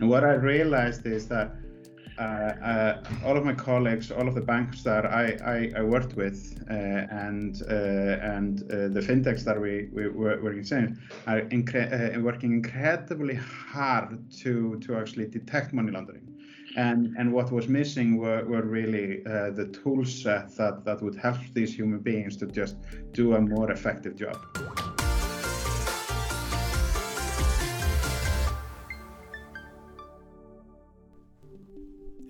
And what I realized is that uh, uh, all of my colleagues, all of the banks that I, I, I worked with, uh, and uh, and uh, the fintechs that we, we were working in, are incre- uh, working incredibly hard to to actually detect money laundering. And, and what was missing were, were really the tool set that, that would help these human beings to just do a more effective job.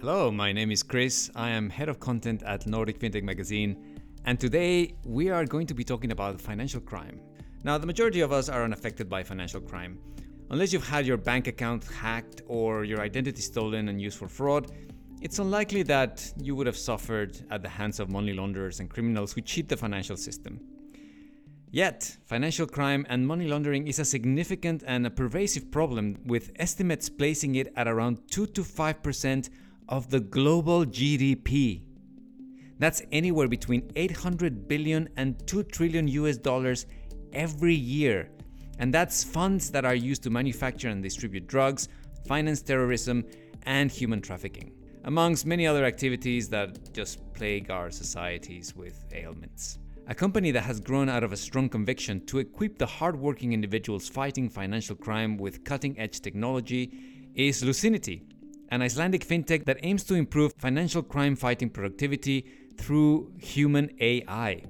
Hello, my name is Chris. I am head of content at Nordic FinTech Magazine, and today we are going to be talking about financial crime. Now, the majority of us are unaffected by financial crime. Unless you've had your bank account hacked or your identity stolen and used for fraud, it's unlikely that you would have suffered at the hands of money launderers and criminals who cheat the financial system. Yet, financial crime and money laundering is a significant and a pervasive problem, with estimates placing it at around 2 to 5% of the global GDP. That's anywhere between 800 billion and 2 trillion US dollars every year. And that's funds that are used to manufacture and distribute drugs, finance terrorism, and human trafficking, amongst many other activities that just plague our societies with ailments. A company that has grown out of a strong conviction to equip the hardworking individuals fighting financial crime with cutting edge technology is Lucinity, an Icelandic fintech that aims to improve financial crime fighting productivity through human AI.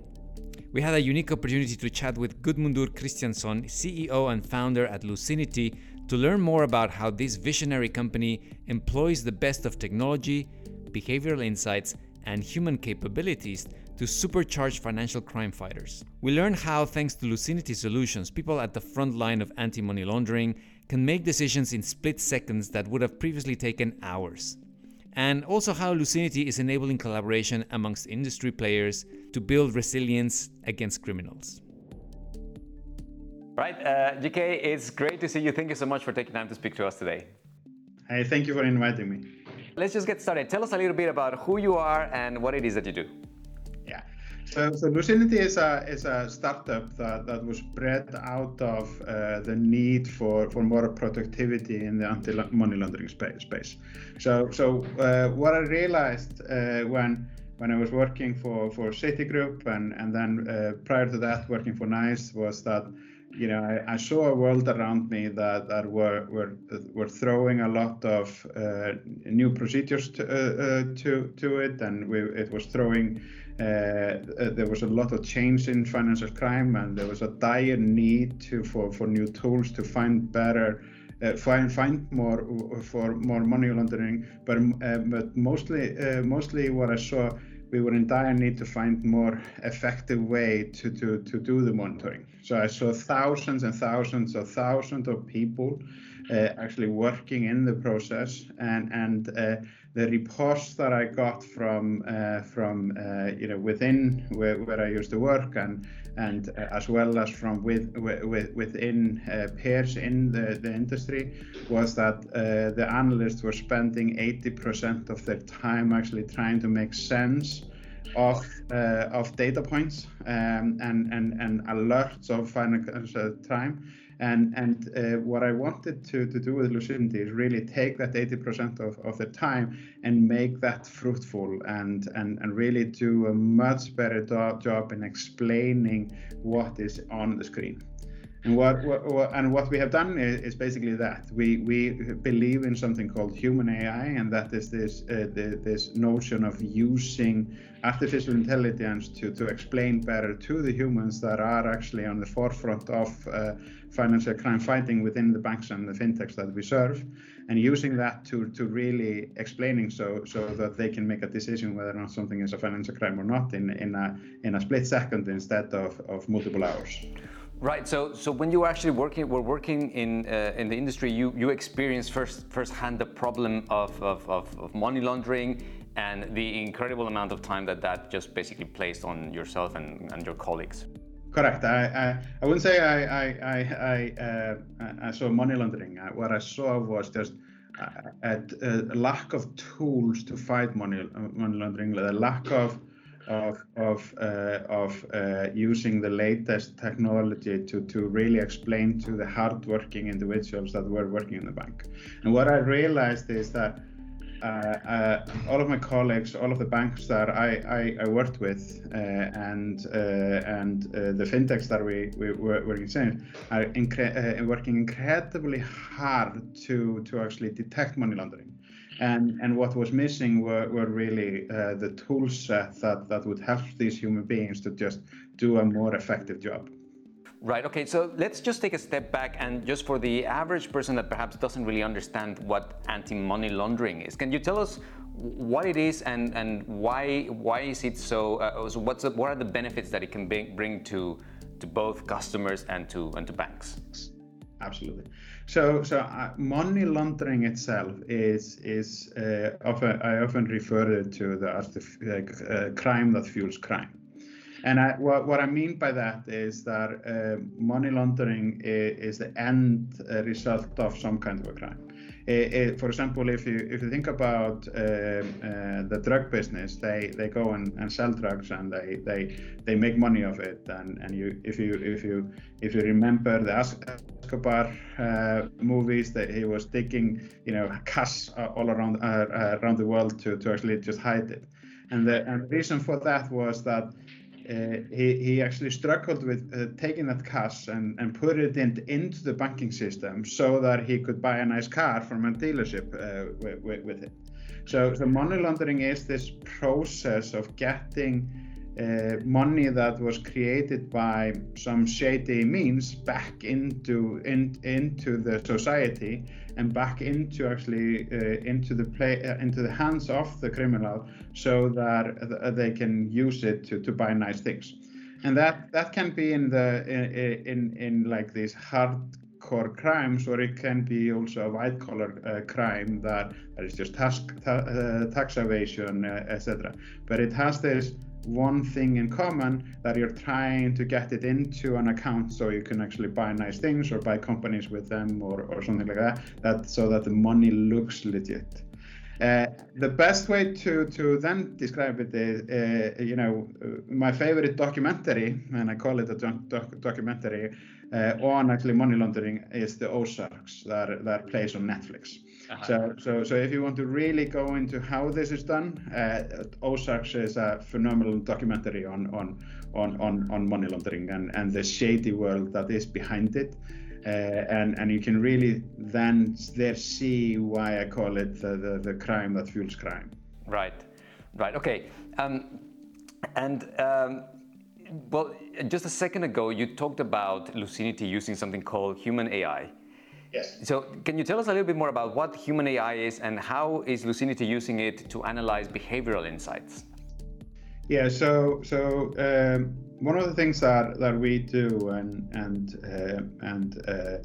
We had a unique opportunity to chat with Gudmundur Kristjansson, CEO and founder at Lucinity, to learn more about how this visionary company employs the best of technology, behavioral insights, and human capabilities to supercharge financial crime fighters. We learned how, thanks to Lucinity solutions, people at the front line of anti money laundering can make decisions in split seconds that would have previously taken hours. And also how Lucinity is enabling collaboration amongst industry players to build resilience against criminals. Right, uh, GK, it's great to see you. Thank you so much for taking time to speak to us today. Hey, thank you for inviting me. Let's just get started. Tell us a little bit about who you are and what it is that you do. So, so Lucinity is a is a startup that, that was bred out of uh, the need for, for more productivity in the anti-money laundering space. So, so uh, what I realized uh, when when I was working for for Citigroup and and then uh, prior to that working for NICE was that you know I, I saw a world around me that that were were were throwing a lot of uh, new procedures to uh, to to it, and we, it was throwing there was a lot of change in financial crime, and there was a dire need to for, for new tools to find better, uh, find find more for more money laundering. But uh, but mostly uh, mostly what I saw, we were in dire need to find more effective way to to to do the monitoring. So I saw thousands and thousands of thousands of people uh, actually working in the process and and uh, the reports that I got from uh, from you know within where, where I used to work and and as well as from with, with within peers in the, the industry was that the analysts were spending 80% of their time actually trying to make sense of uh, of data points um, and and and alerts of financial time and and uh, what I wanted to, to do with Lucinity is really take that 80% of, of the time and make that fruitful and, and, and really do a much better do- job in explaining what is on the screen. And what, what, what, and what we have done is, is, basically that we we believe in something called human AI, and that is this uh, the, this notion of using artificial intelligence to to explain better to the humans that are actually on the forefront of uh, financial crime fighting within the banks and the fintechs that we serve, and using that to to really explaining so so that they can make a decision whether or not something is a financial crime or not in in a in a split second instead of of multiple hours. Right. So, so when you actually working, were working in uh, in the industry, you you experienced first firsthand the problem of, of, of, of, money laundering and the incredible amount of time that that just basically placed on yourself and, and your colleagues. Correct. I, I, I wouldn't say I I I, I, uh, I saw money laundering. Uh, what I saw was just a, a, a lack of tools to fight money money laundering, the lack of of of uh, of uh, using the latest technology to to really explain to the hardworking individuals that were working in the bank. And what I realized is that uh, uh, all of my colleagues, all of the banks that I, I, I worked with, uh, and uh, and uh, the fintechs that we, we were working in, are incre- uh, working incredibly hard to to actually detect money laundering. And, and what was missing were, were really the tool set that, that would help these human beings to just do a more effective job. Right, okay, so let's just take a step back and just for the average person that perhaps doesn't really understand what anti-money laundering is, can you tell us what it is and, and why why is it so, uh, so what's the, what are the benefits that it can bring, to, to both customers and to, and to banks? Absolutely. So, so uh, money laundering itself is is uh, often I often refer to the as the uh, crime that fuels crime. And I, what, what I mean by that is that uh, money laundering is, is the end uh, result of some kind of a crime. It, it, for example, if you if you think about uh, uh, the drug business, they, they go and, and sell drugs and they, they they make money of it. And, and you if you if you if you remember the Escobar uh, movies, that he was taking you know cash all around uh, around the world to, to actually just hide it. And the, and the reason for that was that uh, he, he actually struggled with uh, taking that cash and, and put it in, into the banking system so that he could buy a nice car from a dealership uh, with, with, it. So, so money laundering is this process of getting uh, money that was created by some shady means back into in, into the society and back into actually uh, into the play uh, into the hands of the criminal so that uh, they can use it to, to buy nice things. And that that can be in the in in, in like these hardcore crimes or it can be also a white collar uh, crime that, is just tax, uh, tax evasion uh, etc but it has this one thing in common that you're trying to get it into an account so you can actually buy nice things or buy companies with them or, or something like that, that so that the money looks legit. Uh, the best way to, to then describe it is, uh, you know, my favorite documentary, and I call it a doc documentary uh, on actually money laundering, is the Ozarks that, that plays on Netflix. Uh-huh. So, so, so if you want to really go into how this is done, uh, Ozarks is a phenomenal documentary on on on on, on money laundering and, and the shady world that is behind it. Uh, and and you can really then there see why I call it the, the, the crime that fuels crime. Right, right, okay. Um, and um, well, just a second ago, you talked about Lucinity using something called human AI. Yes. So can you tell us a little bit more about what human AI is and how is Lucinity using it to analyze behavioral insights? Yeah, so so um, one of the things that, that we do and and uh, and uh,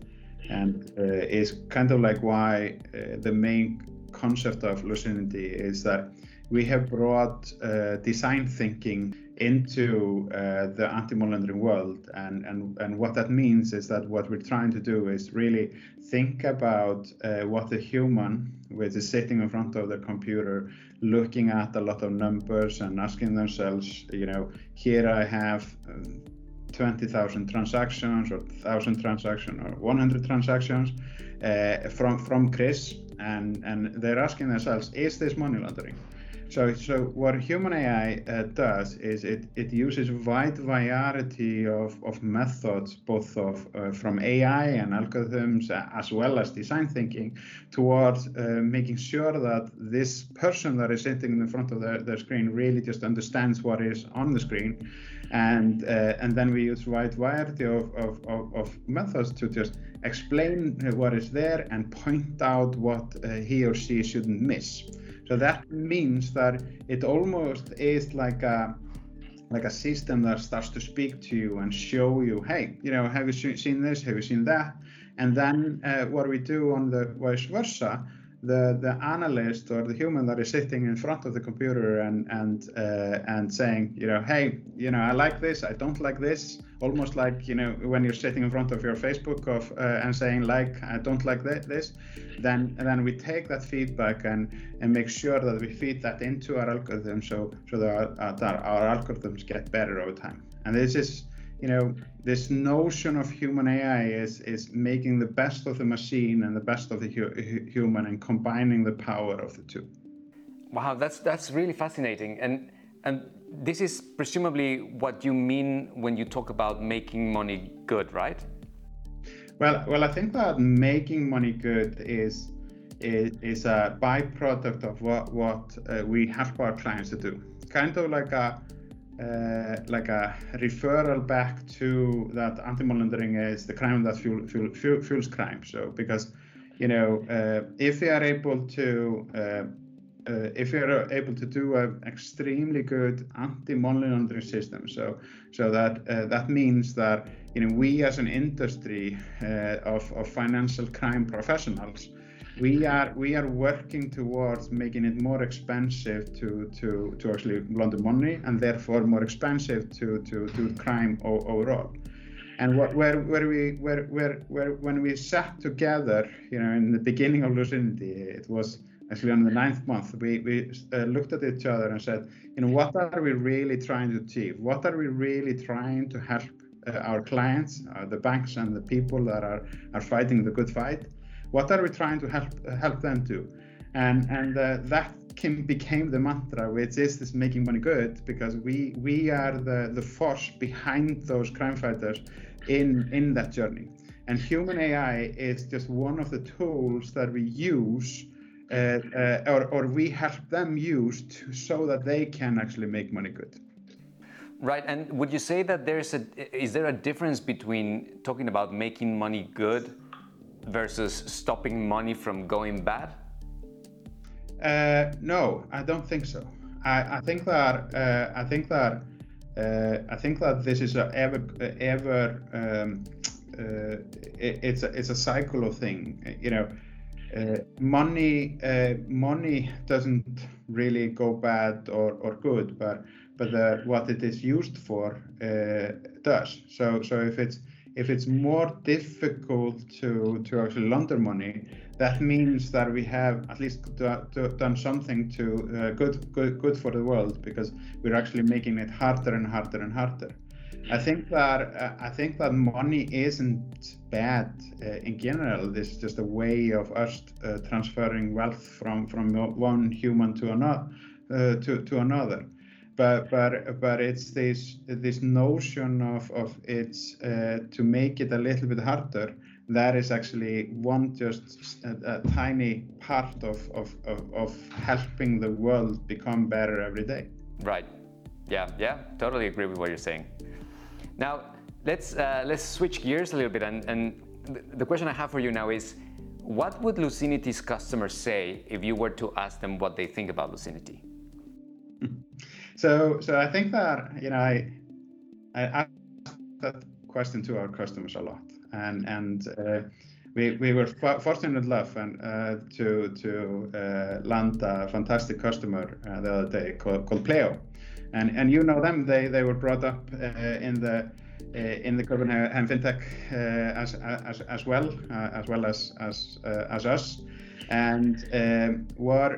and uh, is kind of like why uh, the main concept of Lucinity is that we have brought uh, design thinking into uh, the anti-money laundering world. And, and and what that means is that what we're trying to do is really think about uh, what the human which is sitting in front of the computer looking at a lot of numbers and asking themselves you know here I have um, 20,000 transactions or 1,000 transactions or 100 transactions uh, from from Chris. And and they're asking themselves is this money laundering so, so what human AI uh, does is it, it uses wide variety of, of methods, both of uh, from AI and algorithms, uh, as well as design thinking, towards uh, making sure that this person that is sitting in front of the, screen really just understands what is on the screen, and uh, and then we use wide variety of, of, of, of, methods to just explain what is there and point out what uh, he or she shouldn't miss. So that means that it almost is like a like a system that starts to speak to you and show you, hey, you know, have you seen this? Have you seen that? And then uh, what we do on the vice versa the the analyst or the human that is sitting in front of the computer and and uh, and saying, you know, hey, you know, I like this, I don't like this, almost like you know when you're sitting in front of your Facebook of uh, and saying like I don't like this, then then we take that feedback and and make sure that we feed that into our algorithm so so that our, that our algorithms get better over time. And this is you know, this notion of human AI is is making the best of the machine and the best of the hu- human and combining the power of the two. Wow, that's that's really fascinating, and and this is presumably what you mean when you talk about making money good, right? Well, well, I think that making money good is is, is a byproduct of what what uh, we help our clients to do. Kind of like a uh, like a referral back to that anti-money laundering is the crime that fuel, fuel, fuel, fuels crime. So because you know uh, if we are able to uh, uh if we are able to do an extremely good anti-money laundering system, so so that uh, that means that you know we as an industry of, of financial crime professionals we are we are working towards making it more expensive to to to actually launder money and therefore more expensive to to do crime overall. And what, where where we where, where where when we sat together you know in the beginning of Lucinity it was actually on the ninth month we we uh, looked at each other and said you know what are we really trying to achieve? What are we really trying to help uh, our clients uh, the banks and the people that are are fighting the good fight what are we trying to help uh, help them to? And and uh, that became the mantra, which is this making money good, because we we are the the force behind those crime fighters in in that journey. And human AI is just one of the tools that we use, uh, uh, or or we help them use to so that they can actually make money good. Right, and would you say that there's a is there a difference between talking about making money good versus stopping money from going bad? Uh, no, I don't think so. I, I think that uh, I think that uh, I think that this is a ever ever um, uh, it, it's a, it's a cycle of thing. You know, uh, money uh, money doesn't really go bad or, or good, but but the, what it is used for does. So so if it's if it's more difficult to, to actually launder money, that means that we have at least do, do, done something to uh, good, good, good for the world because we're actually making it harder and harder and harder. I think that uh, I think that money isn't bad uh, in general. This is just a way of us uh, transferring wealth from from one human to another uh, to to another but but but it's this this notion of of it's uh, to make it a little bit harder that is actually one just a, a tiny part of, of, of, of, helping the world become better every day. Right. Yeah yeah totally agree with what you're saying. Now let's uh, let's switch gears a little bit and, and the question i have for you now is what would lucinity's customers say if you were to ask them what they think about lucinity so, so I think that you know I I ask that question to our customers a lot, and and uh, we we were fortunate enough and uh, to to uh, land a fantastic customer uh, the other day called, called Pleo, and and you know them they they were brought up uh, in the uh, in the Copenhagen FinTech as, as as well as well as as as us, and um, uh,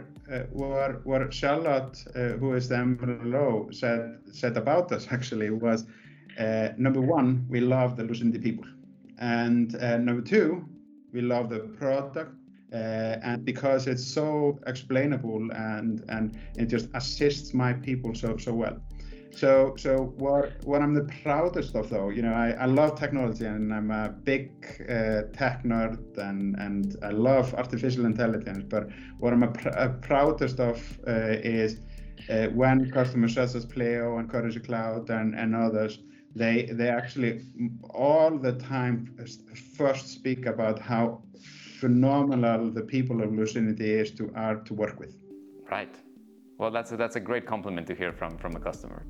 what, what Charlotte, uh, who is the MLO, said said about us actually was uh, number one, we love the Lucinity people, and number two, we love the product, uh, and because it's so explainable and and it just assists my people so so well. So, so what what I'm the proudest of though, you know, I, I love technology and I'm a big uh, tech nerd and, and I love artificial intelligence. But what I'm a pr a proudest of uh, is uh, when customers such as Pleo and Currencycloud and, and others, they they actually all the time first speak about how phenomenal the people of Lucinity is to are to work with. Right. Well, that's a, that's a great compliment to hear from from a customer.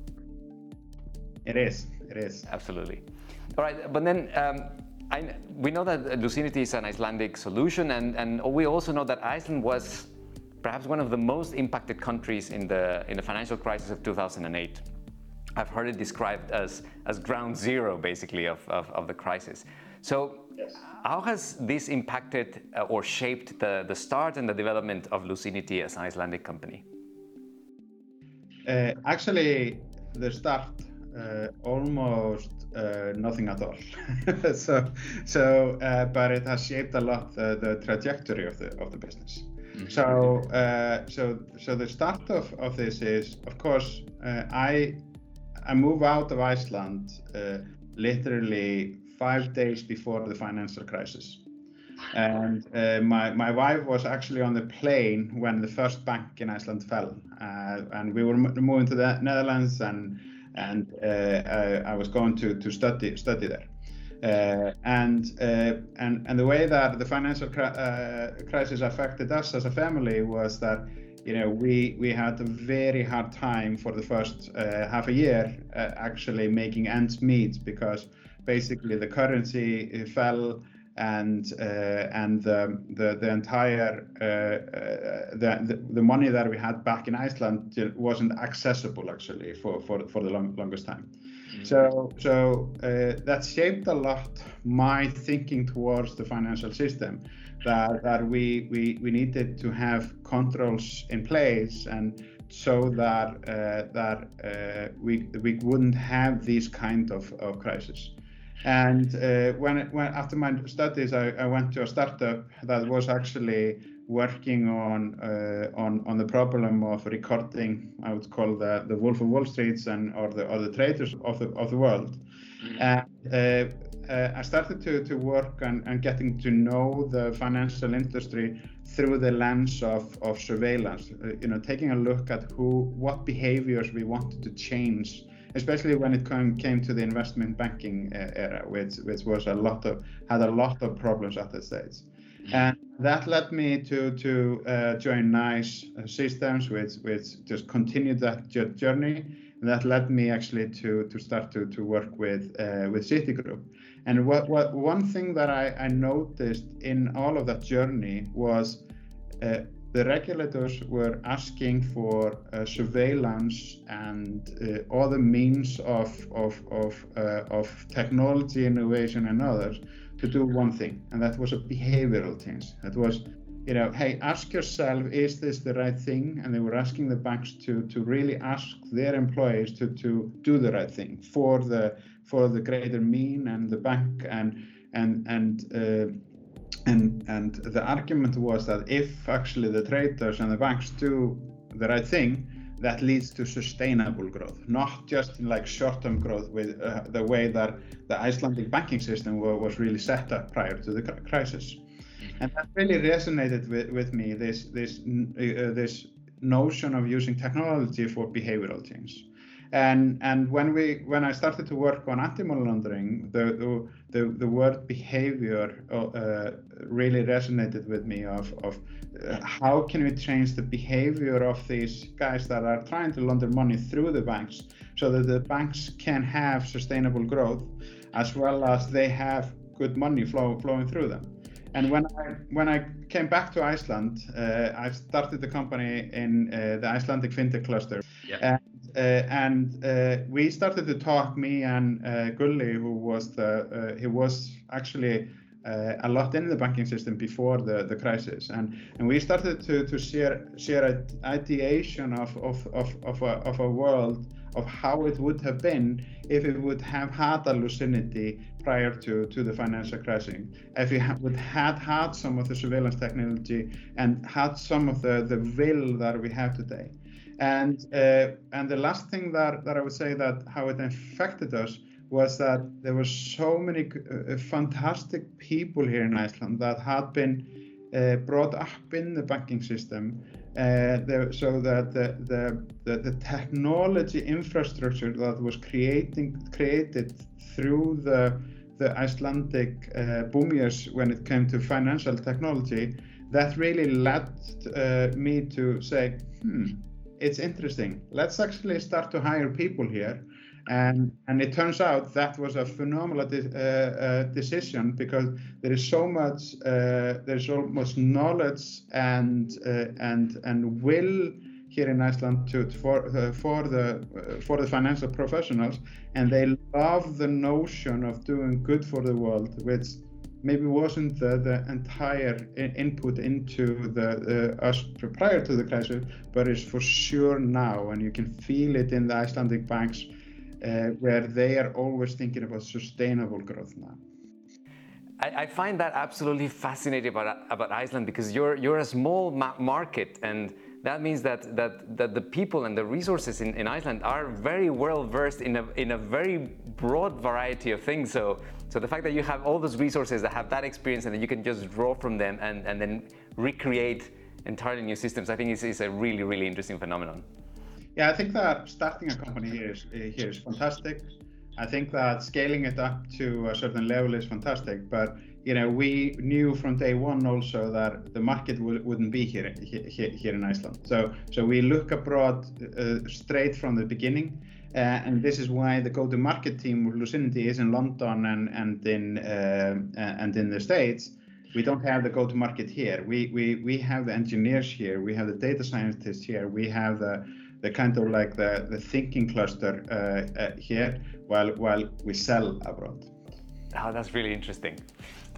It is. It is. Absolutely. All right, but then um, I, we know that Lucinity is an Icelandic solution, and, and we also know that Iceland was perhaps one of the most impacted countries in the, in the financial crisis of 2008. I've heard it described as, as ground zero, basically, of, of, of the crisis. So, yes. how has this impacted uh, or shaped the, the start and the development of Lucinity as an Icelandic company? Uh, actually, the start uh, almost uh, nothing at all. so, so, uh, but it has shaped a lot the, the trajectory of the of the business. Mm-hmm. So, uh, so, so the start of, of this is, of course, uh, I I move out of Iceland uh, literally five days before the financial crisis. And uh, my, my wife was actually on the plane when the first bank in Iceland fell. Uh, and we were moving to the Netherlands and and uh, I, I, was going to, to study study there. Uh, and uh, and and the way that the financial cri uh, crisis affected us as a family was that you know we we had a very hard time for the first uh, half a year uh, actually making ends meet because basically the currency fell and uh, and the, the, the entire uh, uh, the, the money that we had back in Iceland wasn't accessible actually for for, for the long, longest time. Mm-hmm. So so uh, that shaped a lot my thinking towards the financial system. That that we we, we needed to have controls in place and so that uh, that uh, we we wouldn't have these kind of, of crises. And uh, when, when after my studies, I, I, went to a startup that was actually working on uh, on on the problem of recording. I would call the the Wolf of Wall Streets and or the or the traders of the of the world. Mm-hmm. And uh, uh, I started to to work on and getting to know the financial industry through the lens of of surveillance. Uh, you know, taking a look at who what behaviors we wanted to change especially when it come, came to the investment banking uh, era, which which was a lot of had a lot of problems at the stage, mm-hmm. and that led me to to uh, join NICE uh, Systems, which which just continued that journey. And that led me actually to to start to to work with uh, with Citigroup. And what, what one thing that I, I noticed in all of that journey was uh, the regulators were asking for uh, surveillance and uh, other means of, of, of, uh, of technology innovation and others to do one thing, and that was a behavioral change. That was, you know, hey, ask yourself, is this the right thing? And they were asking the banks to, to really ask their employees to, to do the right thing for the for the greater mean and the bank and and and uh, and and the argument was that if actually the traders and the banks do the right thing that leads to sustainable growth not just like short-term growth with uh, the way that the Icelandic banking system was really set up prior to the crisis mm-hmm. and that really resonated with, with me this this uh, this notion of using technology for behavioral change and and when we when I started to work on anti-money laundering, the the, the word behavior uh, really resonated with me. Of of uh, how can we change the behavior of these guys that are trying to launder money through the banks, so that the banks can have sustainable growth, as well as they have good money flow flowing through them. And when I when I came back to Iceland, uh, I started the company in uh, the Icelandic fintech cluster. Yeah. Uh, and uh, we started to talk, me and uh, Gulli, who was the he was actually uh, a lot in the banking system before the, the crisis. And, and we started to, to share, share ideation of, of, of, of, a, of a world of how it would have been if it would have had a Lucinity prior to, to the financial crisis. If we ha- would had had some of the surveillance technology and had some of the, the will that we have today. And uh, and the last thing that, that I would say that how it affected us was that there were so many uh, uh, fantastic people here in Iceland that had been brought up in the banking system, uh, the, so that the, the, the, technology infrastructure that was creating created through the the Icelandic uh, boom years when it came to financial technology, that really led uh, me to say, hmm, it's interesting. Let's actually start to hire people here And, and it turns out that was a phenomenal de- uh, uh, decision because there is so much uh, there's much knowledge and uh, and and will here in Iceland to, for uh, for the uh, for the financial professionals, and they love the notion of doing good for the world, which maybe wasn't the, the entire input into the uh, us prior to the crisis, but is for sure now, and you can feel it in the Icelandic banks uh, where they are always thinking about sustainable growth now. I, I find that absolutely fascinating about, about Iceland because you're, you're a small ma market and that means that, that, that the people and the resources in, in Iceland are very well versed in a, in a very broad variety of things. So, so the fact that you have all those resources that have that experience and that you can just draw from them and, and then recreate entirely new systems, I think is, is a really, really interesting phenomenon. Yeah, I think that starting a company here is eh, here is fantastic. I think that scaling it up to a certain level is fantastic, but you know we knew from day one also that the market wouldn't be here, here here in Iceland. So so we look abroad uh, straight from the beginning, uh, and this is why the go-to-market team with Lucinity is in London and and in uh, and in the States. We don't have the go-to-market here. We we we have the engineers here. We have the data scientists here. We have the the kind of like the, the thinking cluster uh, uh, here while, while we sell abroad. Oh, that's really interesting.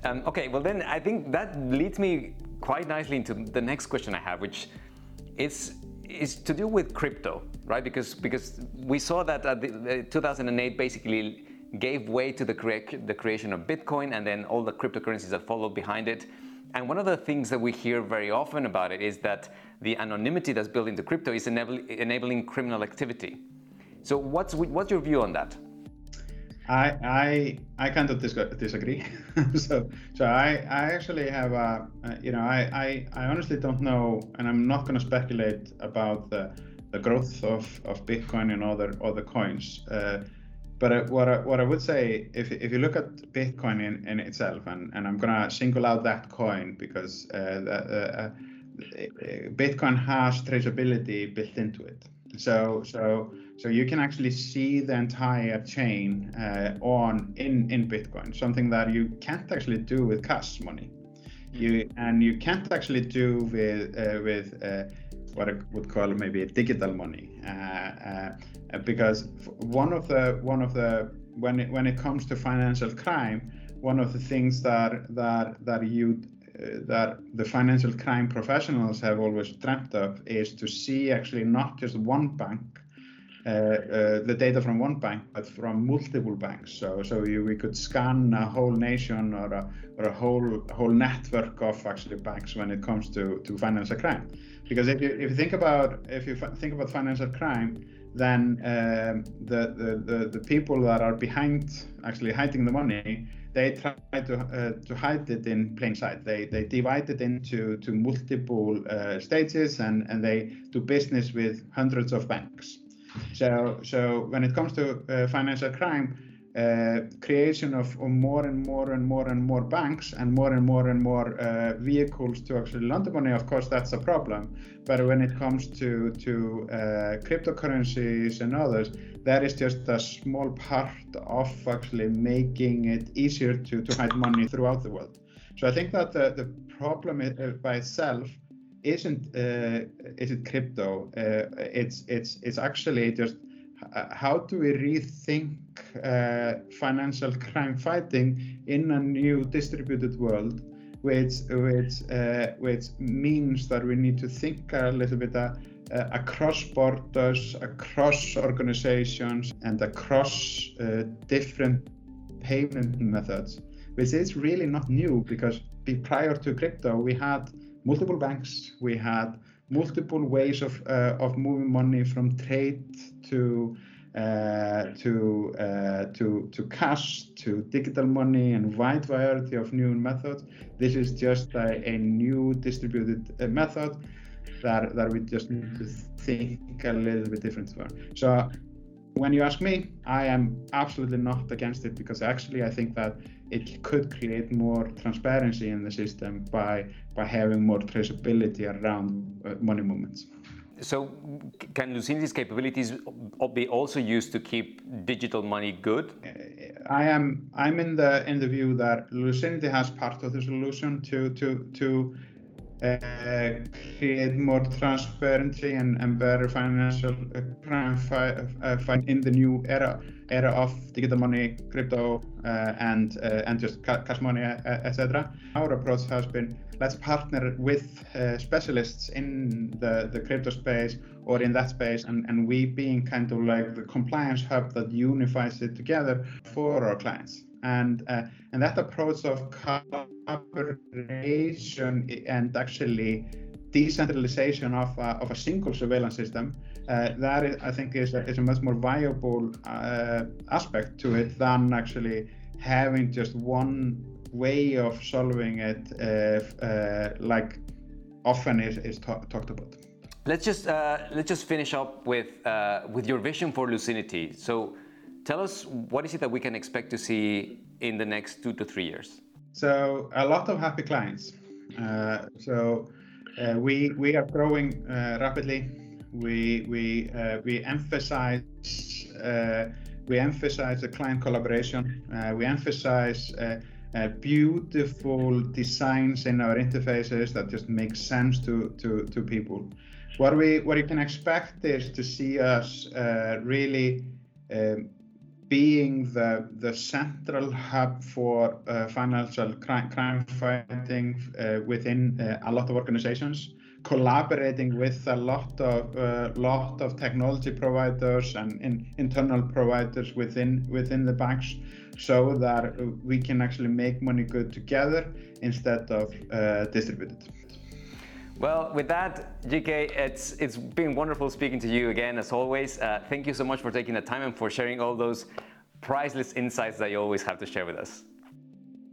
Um, okay, well then I think that leads me quite nicely into the next question I have, which is is to do with crypto, right? Because because we saw that uh, the, 2008 basically gave way to the, crea- the creation of Bitcoin and then all the cryptocurrencies that followed behind it. And one of the things that we hear very often about it is that the anonymity that's built into crypto is enable, enabling criminal activity. So what's what's your view on that? I I I kind of disagree. so so I I actually have a you know I I, I honestly don't know, and I'm not going to speculate about the the growth of, of Bitcoin and other other coins. Uh, but what I, what I would say, if, if you look at Bitcoin in, in itself, and, and I'm gonna single out that coin because uh, the, uh Bitcoin has traceability built into it. So so so you can actually see the entire chain uh, on in in Bitcoin, something that you can't actually do with cash money. You and you can't actually do with uh, with what I would call maybe digital money, uh, uh, because one of the one of the when it, when it comes to financial crime, one of the things that that that you uh, that the financial crime professionals have always dreamt of is to see actually not just one bank, uh, uh, the data from one bank, but from multiple banks. So, so you, we could scan a whole nation or a, or a whole whole network of actually banks when it comes to, to financial crime. Because if you if you think about if you think about financial crime, then um, the, the, the the people that are behind actually hiding the money, they try to uh, to hide it in plain sight. They they divide it into to multiple uh, stages and and they do business with hundreds of banks. So so when it comes to uh, financial crime uh, creation of, of, more and more and more and more banks and more and more and more uh, vehicles to actually launder money, of course, that's a problem. But when it comes to to uh, cryptocurrencies and others, that is just a small part of actually making it easier to, to hide money throughout the world. So I think that the, the problem uh, by itself isn't uh, is it crypto. Uh, it's it's it's actually just how do we rethink uh, financial crime fighting in a new distributed world, which which uh, which means that we need to think a little bit uh, uh across borders, across organizations, and across uh, different payment methods, which is really not new because prior to crypto we had multiple banks, we had multiple ways of uh, of moving money from trade to uh, to uh, to to cash to digital money and wide variety of new methods. This is just a, a new distributed uh, method that that we just need to think a little bit different for. So when you ask me, I am absolutely not against it because actually I think that it could create more transparency in the system by by having more traceability around uh, money movements. so can Lucinity's capabilities be also used to keep digital money good? I am I'm in the in the view that Lucinity has part of the solution to to to uh, create more transparency and, and better financial uh, crime fight, uh, fight in the new era era of digital money, crypto, and and just cash money, etc. Our approach has been let's partner with specialists in the, the crypto space or in that space and, and we being kind of like the compliance hub that unifies it together for our clients and uh, and that approach of collaboration and actually decentralization of a, of a single surveillance system uh, that is, I think is is a much more viable uh, aspect to it than actually having just one way of solving it uh, uh, like often is, is talked about. Let's just uh, let's just finish up with uh, with your vision for Lucinity. So, tell us what is it that we can expect to see in the next two to three years. So, a lot of happy clients. Uh, so, uh, we we are growing rapidly. We we we emphasize we emphasize the client collaboration. we emphasize uh, beautiful designs in our interfaces that just make sense to, to, to people. What we what you can expect is to see us uh, really um, being the the central hub for uh, financial crime, crime fighting uh, within uh, a lot of organizations, collaborating with a lot of uh, lot of technology providers and in, internal providers within within the banks so that we can actually make money good together instead of uh, distributed. Well, with that, GK, it's it's been wonderful speaking to you again as always. Uh, thank you so much for taking the time and for sharing all those priceless insights that you always have to share with us.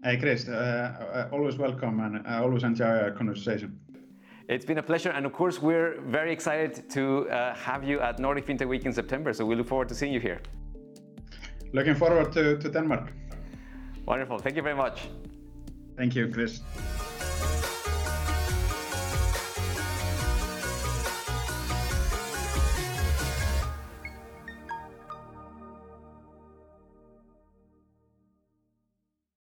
Hey, Chris, uh, uh always welcome, and I always enjoy our conversation. It's been a pleasure, and of course, we're very excited to uh, have you at Nordic FinTech Week in September. So we look forward to seeing you here. Looking forward to, to Denmark. Wonderful. Thank you very much. Thank you, Chris.